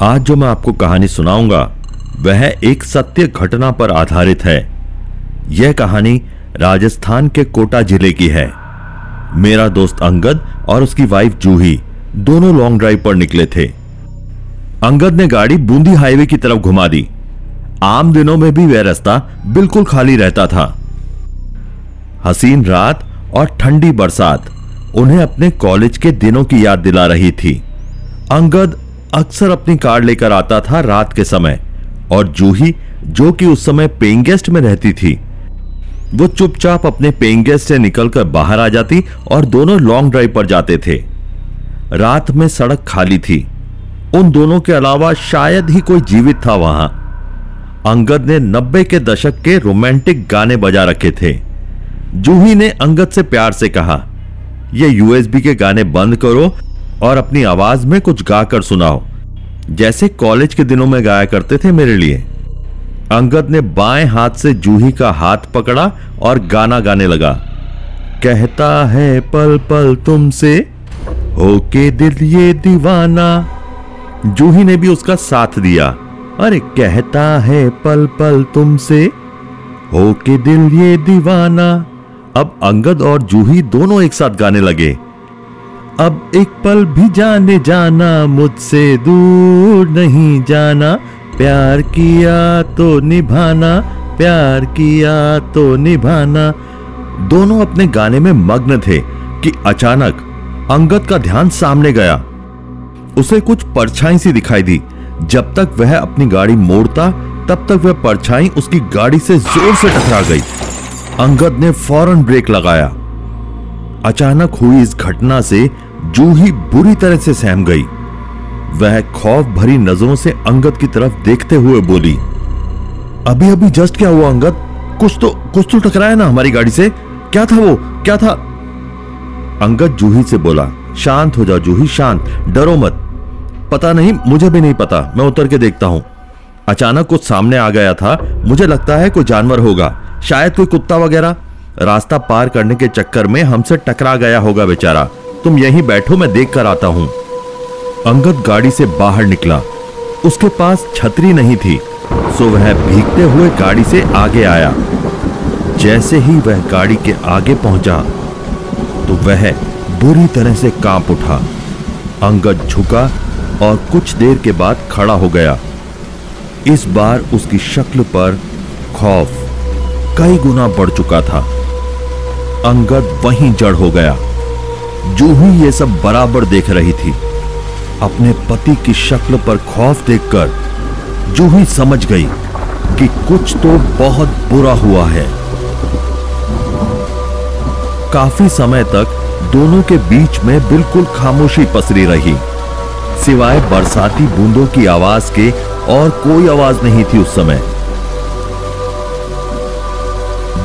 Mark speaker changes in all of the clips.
Speaker 1: आज जो मैं आपको कहानी सुनाऊँगा, वह एक सत्य घटना पर आधारित है। यह कहानी राजस्थान के कोटा ज़िले की है। मेरा दोस्त अंगद और उसकी वाइफ जूही दोनों लॉन्ग ड्राइव पर निकले थे। अंगद ने गाड़ी बूंदी हाईवे की तरफ़ घुमा दी। आम दिनों में भी वह रास्ता बिल्कुल खाली रहता था। हसीन रात और ठंडी बरसात उन्हें अपने कॉलेज के दिनों की याद दिला रही थी। अंगद अक्सर अपनी कार लेकर आता था रात के समय, और जूही जो कि उस समय पेइंग गेस्ट में रहती थी। वो चुपचाप अपने पेइंग गेस्ट से निकलकर बाहर आ जाती और दोनों लॉन्ग ड्राइव पर जाते थे। रात में सड़क खाली थी। उन दोनों के अलावा शायद ही कोई जीवित था वहाँ। अंगद ने नब्बे के दशक के रोमांटिक गाने बजा रखे थे। जूही ने अंगद से प्यार से कहा यह यूएसबी के गाने बंद करो और अपनी आवाज़ में कुछ गाकर सुनाओ। जैसे कॉलेज के दिनों में गाया करते थे मेरे लिए। अंगद ने बाएँ हाथ से जूही का हाथ पकड़ा और गाना गाने लगा। कहता है, पल पल तुमसे होके दिल ये दीवाना। जूही ने भी उसका साथ दिया। अरे, कहता है, पल पल तुमसे होके दिल ये दीवाना। अब अंगद और जूही दोनों एक साथ गाने लगे। अब एक पल भी जाने जाना, मुझसे दूर नहीं जाना। प्यार किया तो निभाना, प्यार किया तो निभाना। दोनों अपने गाने में मग्न थे कि अचानक अंगद का ध्यान सामने गया। उसे कुछ परछाई सी दिखाई दी। जब तक वह अपनी गाड़ी मोड़ता, तब तक वह परछाई उसकी गाड़ी से ज़ोर से टकरा गई। अंगद ने फ़ौरन ब्रेक लगाया। अचानक हुई इस घटना से जूही बुरी तरह से सहम गई। वह खौफ भरी नज़रों से अंगद की तरफ़ देखते हुए बोली, अभी अभी जस्ट क्या हुआ अंगद? कुछ तो कुछ तो टकराया ना हमारी गाड़ी से? क्या था वो? क्या था? अंगद जूही से बोला, शांत हो जाओ जूही शांत, डरो मत। पता नहीं, मुझे भी नहीं पता, मैं उतर के देखता हूँ। अचानक कुछ सामने आ गया था, मुझे लगता है कोई जानवर होगा, शायद कोई कुत्ता वगैरह। रास्ता पार करने के चक्कर में हमसे टकरा गया होगा बेचारा। तुम यहीं बैठो, मैं देख कर आता हूँ। अंगद गाड़ी से बाहर निकला। उसके पास छतरी नहीं थी, सो वह भीगते हुए गाड़ी से आगे आया। जैसे ही वह गाड़ी के आगे पहुँचा तो वह बुरी तरह से काँप उठा। अंगद झुका और कुछ देर के बाद खड़ा हो गया। इस बार उसकी शक्ल पर खौफ कई गुना बढ़ चुका था। अंगद वहीं जड़ हो गया। जूही ये सब बराबर देख रही थी, अपने पति की शक्ल पर खौफ देखकर जूही समझ गई कि कुछ तो बहुत बुरा हुआ है। काफ़ी समय तक दोनों के बीच में बिल्कुल खामोशी पसरी रही, सिवाय बरसाती बूंदों की आवाज़ के और कोई आवाज़ नहीं थी उस समय।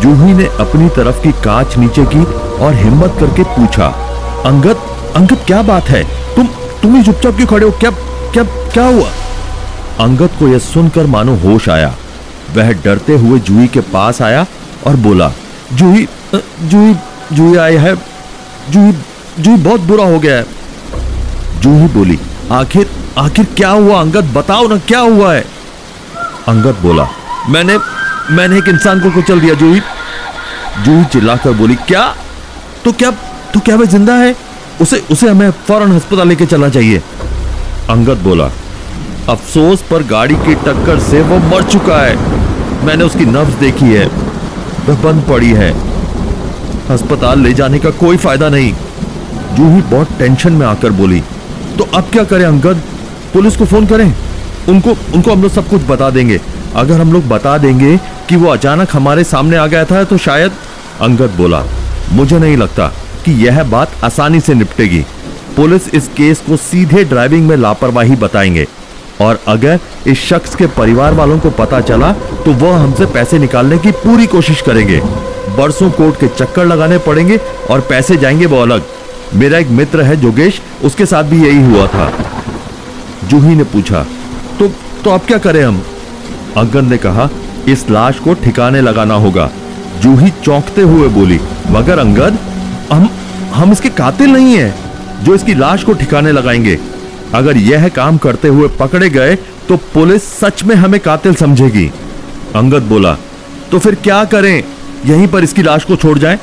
Speaker 1: जूही ने अपनी तरफ़ की कांच नीचे की और हिम्मत करके पूछा अंगद अंगद क्या बात है? तुम तुम ही चुपचाप क्यों खड़े हो? क्या क्या क्या हुआ? अंगद को यह सुनकर मानो होश आया। वह डरते हुए जूही के पास आया और बोला, जूही जूही जूही आई है। जूही जूही बहुत बुरा हो गया है। जूही बोली, आखिर आखिर क्या हुआ अंगद? बताओ ना, क्या हुआ है? अंगद बोला, मैंने मैंने एक इंसान को कुचल दिया जूही। जूही चिल्लाकर बोली, क्या? तो क्या तो क्या वह ज़िंदा है? उसे उसे हमें फ़ौरन अस्पताल लेके चलना चाहिए। अंगद बोला, अफसोस, पर गाड़ी की टक्कर से वो मर चुका है। मैंने उसकी नब्ज देखी है। वह बंद पड़ी है। अस्पताल ले जाने का कोई फ़ायदा नहीं। जूही बहुत टेंशन में आकर बोली तो अब क्या करें अंगद? पुलिस को फ़ोन करें। उनको उनको हम लोग सब कुछ बता देंगे। अगर हम लोग बता देंगे कि वो अचानक हमारे सामने आ गया था तो शायद अंगद बोला, मुझे नहीं लगता। कि यह बात आसानी से निपटेगी। पुलिस इस केस को सीधे ड्राइविंग में लापरवाही बताएँगे। और अगर इस शख्स के परिवार वालों को पता चला तो वह हमसे पैसे निकालने की पूरी कोशिश करेंगे। बरसों कोर्ट के चक्कर लगाने पड़ेंगे और पैसे जाएँगे वो अलग। मेरा एक मित्र है जोगेश, उसके साथ भी यही हुआ था। जूही ने पूछा तो तो अब क्या करें हम? अंगद ने कहा, इस लाश को ठिकाने लगाना होगा। जूही चौंकते हुए बोली, मगर अंगद हम हम इसके कातिल नहीं है, जो इसकी लाश को ठिकाने लगाएँगे। अगर यह काम करते हुए पकड़े गए तो पुलिस सच में हमें कातिल समझेगी। अंगद बोला तो फिर क्या करें? यहीं पर इसकी लाश को छोड़ जाएँ?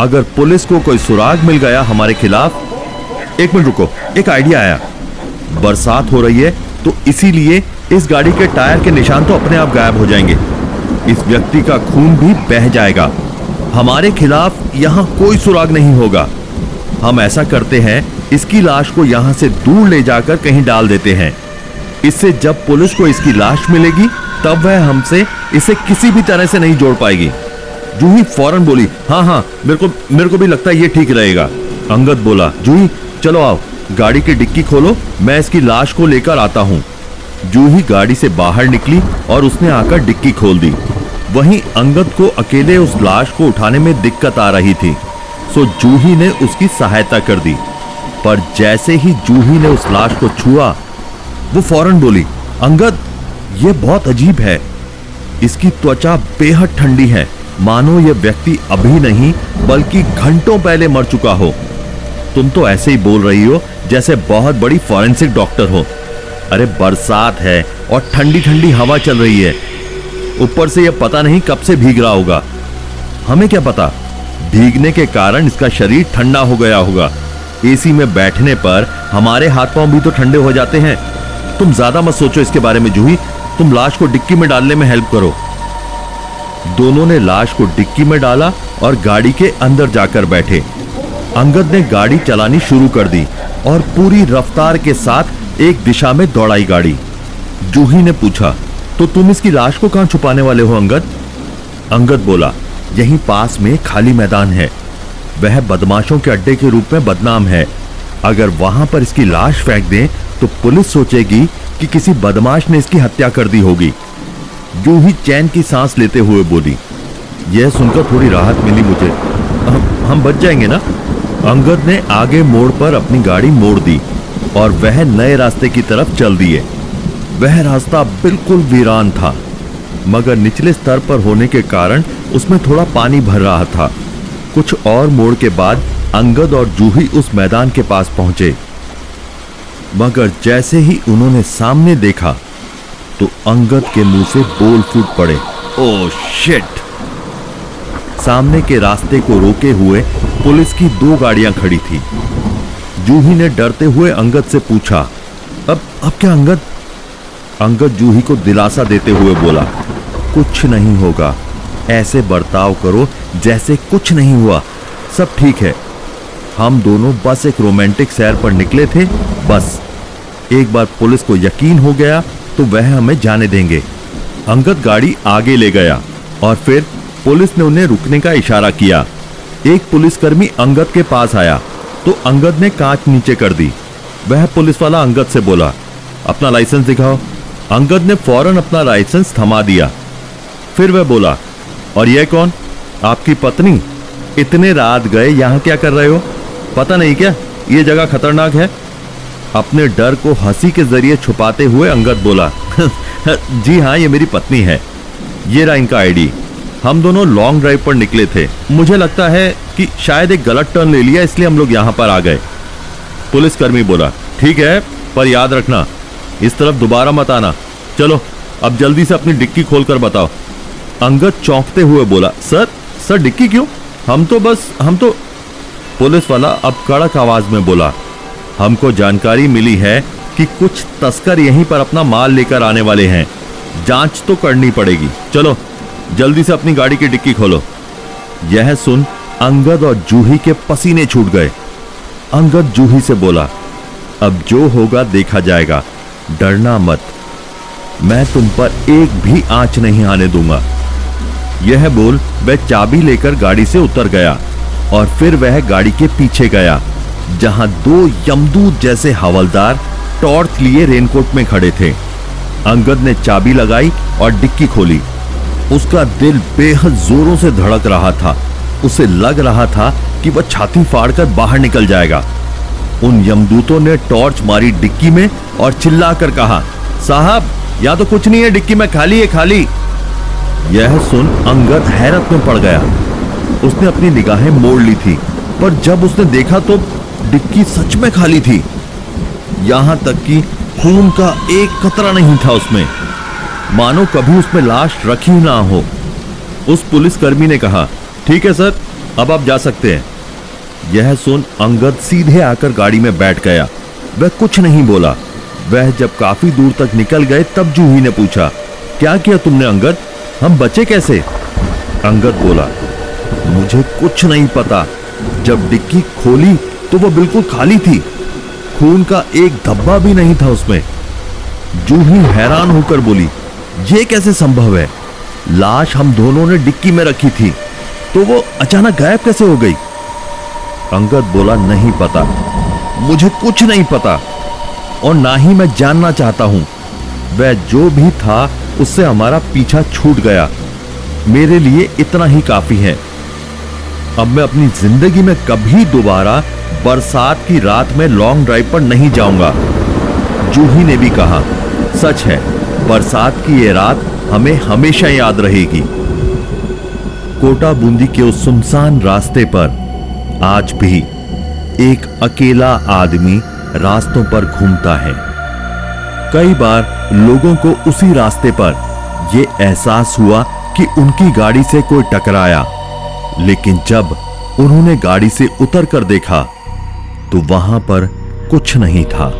Speaker 1: अगर पुलिस को कोई सुराग मिल गया हमारे खिलाफ, एक मिनट रुको, एक आइडिया आया। बरसात हो रही है तो इसीलिए इस गाड़ी के टायर के निशान तो अपने आप गायब हो जाएँगे। इस व्यक्ति का खून भी बह जाएगा। हमारे खिलाफ यहाँ कोई सुराग नहीं होगा। हम ऐसा करते हैं, इसकी लाश को यहाँ से दूर ले जाकर कहीं डाल देते हैं। इससे जब पुलिस को इसकी लाश मिलेगी, तब वह हमसे इसे किसी भी तरह से नहीं जोड़ पाएगी। जूही फ़ौरन बोली हाँ हाँ मेरे को मेरे को भी लगता है ये ठीक रहेगा। अंगद बोला, जूही, चलो आओ, गाड़ी की डिक्की खोलो, मैं इसकी लाश को लेकर आता हूँ। जूही गाड़ी से बाहर निकली और उसने आकर डिक्की खोल दी। वहीं अंगद को अकेले उस लाश को उठाने में दिक्कत आ रही थी। सो जूही ने उसकी सहायता कर दी। पर जैसे ही जूही ने उस लाश को छुआ, वो फ़ौरन बोली, अंगद, ये बहुत अजीब है। इसकी त्वचा बेहद ठंडी है। मानो यह व्यक्ति अभी नहीं, बल्कि घंटों पहले मर चुका हो। तुम तो ऐसे ही बोल रही हो, जैसे बहुत बड़ी फॉरेंसिक डॉक्टर हो। अरे बरसात है और ठंडी ठंडी हवा चल रही है। ऊपर से यह पता नहीं कब से भीग रहा होगा। हमें क्या पता? भीगने के कारण इसका शरीर ठंडा हो गया होगा। एसी में बैठने पर हमारे हाथ पाँव भी तो ठंडे हो जाते हैं। तुम ज़्यादा मत सोचो इसके बारे में, जूही। तुम लाश को डिक्की में डालने में हेल्प करो। दोनों ने लाश को डिक्की में डाला और गाड़ी के अंदर जाकर बैठे। अंगद ने गाड़ी चलानी शुरू कर दी और पूरी रफ्तार के साथ एक दिशा में दौड़ाई गाड़ी। जूही ने पूछा तो तुम इसकी लाश को कहाँ छुपाने वाले हो अंगद? अंगद बोला यहीं पास में खाली मैदान है। वह बदमाशों के अड्डे के रूप में बदनाम है। अगर वहाँ पर इसकी लाश फेंक दें तो पुलिस सोचेगी कि किसी बदमाश ने इसकी हत्या कर दी होगी। जो जूही चैन की सांस लेते हुए बोली यह सुनकर थोड़ी राहत मिली मुझे। हम, हम बच जाएँगे ना? अंगद ने आगे मोड़ पर अपनी गाड़ी मोड़ दी और वह नए रास्ते की तरफ़ चल दिए। वह रास्ता बिल्कुल वीरान था, मगर निचले स्तर पर होने के कारण उसमें थोड़ा पानी भर रहा था। कुछ और मोड़ के बाद अंगद और जूही उस मैदान के पास पहुँचे। मगर जैसे ही उन्होंने सामने देखा तो अंगद के मुँह से बोल फूट पड़े, ओ, शिट! सामने के रास्ते को रोके हुए पुलिस की दो गाड़ियाँ खड़ी थी। जूही ने डरते हुए अंगद से पूछा, अब अब क्या, अंगद? अंगद जूही को दिलासा देते हुए बोला, कुछ नहीं होगा। ऐसे बर्ताव करो जैसे कुछ नहीं हुआ। सब ठीक है। हम दोनों बस एक रोमांटिक सैर पर निकले थे, बस। एक बार पुलिस को यकीन हो गया तो वह हमें जाने देंगे। अंगद गाड़ी आगे ले गया और फिर पुलिस ने उन्हें रुकने का इशारा किया। एक पुलिसकर्मी अंगद के पास आया तो अंगद ने कांच नीचे कर दी। वह पुलिस वाला अंगद से बोला, अपना लाइसेंस दिखाओ। अंगद ने फ़ौरन अपना लाइसेंस थमा दिया। फिर वह बोला, और यह कौन? आपकी पत्नी? इतने रात गए, यहाँ क्या कर रहे हो? पता नहीं क्या? ये जगह खतरनाक है? अपने डर को हँसी के ज़रिए छुपाते हुए अंगद बोला, जी हाँ ये मेरी पत्नी है। ये रहा इनका आईडी हम दोनों लॉन्ग ड्राइव पर निकले थे। मुझे लगता है कि शायद एक गलत टर्न ले लिया, इसलिए हम लोग यहाँ पर आ गए। पुलिसकर्मी बोला, ठीक है, पर याद रखना इस तरफ़ दोबारा मत आना। चलो, अब जल्दी से अपनी डिक्की खोलकर बताओ। अंगद चौंकते हुए बोला, सर सर, डिक्की क्यों? हम तो बस, हम तो पुलिस वाला अब कड़क आवाज़ में बोला, हमको जानकारी मिली है कि कुछ तस्कर यहीं पर अपना माल लेकर आने वाले हैं। जाँच तो करनी पड़ेगी। चलो, जल्दी से अपनी गाड़ी की डिक्की खोलो। यह सुन अंगद और जूही के पसीने छूट गए। अंगद जूही से बोला, अब जो होगा देखा जाएगा। डरना मत। मैं तुम पर एक भी आँच नहीं आने दूँगा। यह बोल वह चाबी लेकर गाड़ी से उतर गया और फिर वह गाड़ी के पीछे गया, जहाँ दो यमदूत जैसे हवलदार टॉर्च लिए रेनकोट में खड़े थे। अंगद ने चाबी लगाई और डिक्की खोली। उसका दिल बेहद जोरों से धड़क रहा था। उसे लग रहा था कि वह छाती फाड़कर बाहर निकल जाएगा। उन यमदूतों ने टॉर्च मारी डिक्की में और चिल्लाकर कहा, साहब, या तो कुछ नहीं है डिक्की में, खाली है, खाली. यह सुन अंगद हैरत में पड़ गया। उसने अपनी निगाहें मोड़ ली थी, पर जब उसने देखा तो डिक्की सच में खाली थी। यहाँ तक कि खून का एक कतरा नहीं था उसमें। मानो कभी उसमें लाश रखी ना हो। उस पुलिसकर्मी ने कहा, ठीक है, सर, अब आप जा सकते हैं। यह सुन अंगद सीधे आकर गाड़ी में बैठ गया। वह कुछ नहीं बोला। वह जब काफ़ी दूर तक निकल गए, तब जूही ने पूछा, क्या किया तुमने अंगद? हम बचे कैसे? अंगद बोला, मुझे कुछ नहीं पता। जब डिक्की खोली तो वो बिल्कुल खाली थी। खून का एक धब्बा भी नहीं था उसमें। जूही हैरान होकर बोली, ये कैसे संभव है? लाश हम दोनों ने डिक्की में रखी थी। तो वो अचानक गायब कैसे हो गई? अंगद बोला, नहीं पता। मुझे कुछ नहीं पता, और ना ही मैं जानना चाहता हूँ। वह जो भी था, उससे हमारा पीछा छूट गया। मेरे लिए इतना ही काफ़ी है। अब मैं अपनी ज़िंदगी में कभी दोबारा बरसात की रात में लॉन्ग ड्राइव पर नहीं जाऊँगा। जूही ने भी कहा, सच है, बरसात की ये रात हमें हमेशा याद रहेगी। कोटा बूंदी के उस सुनसान रास्ते पर आज भी एक अकेला आदमी रास्तों पर घूमता है। कई बार लोगों को उसी रास्ते पर यह एहसास हुआ कि उनकी गाड़ी से कोई टकराया, लेकिन जब उन्होंने गाड़ी से उतर कर देखा तो वहाँ पर कुछ नहीं था।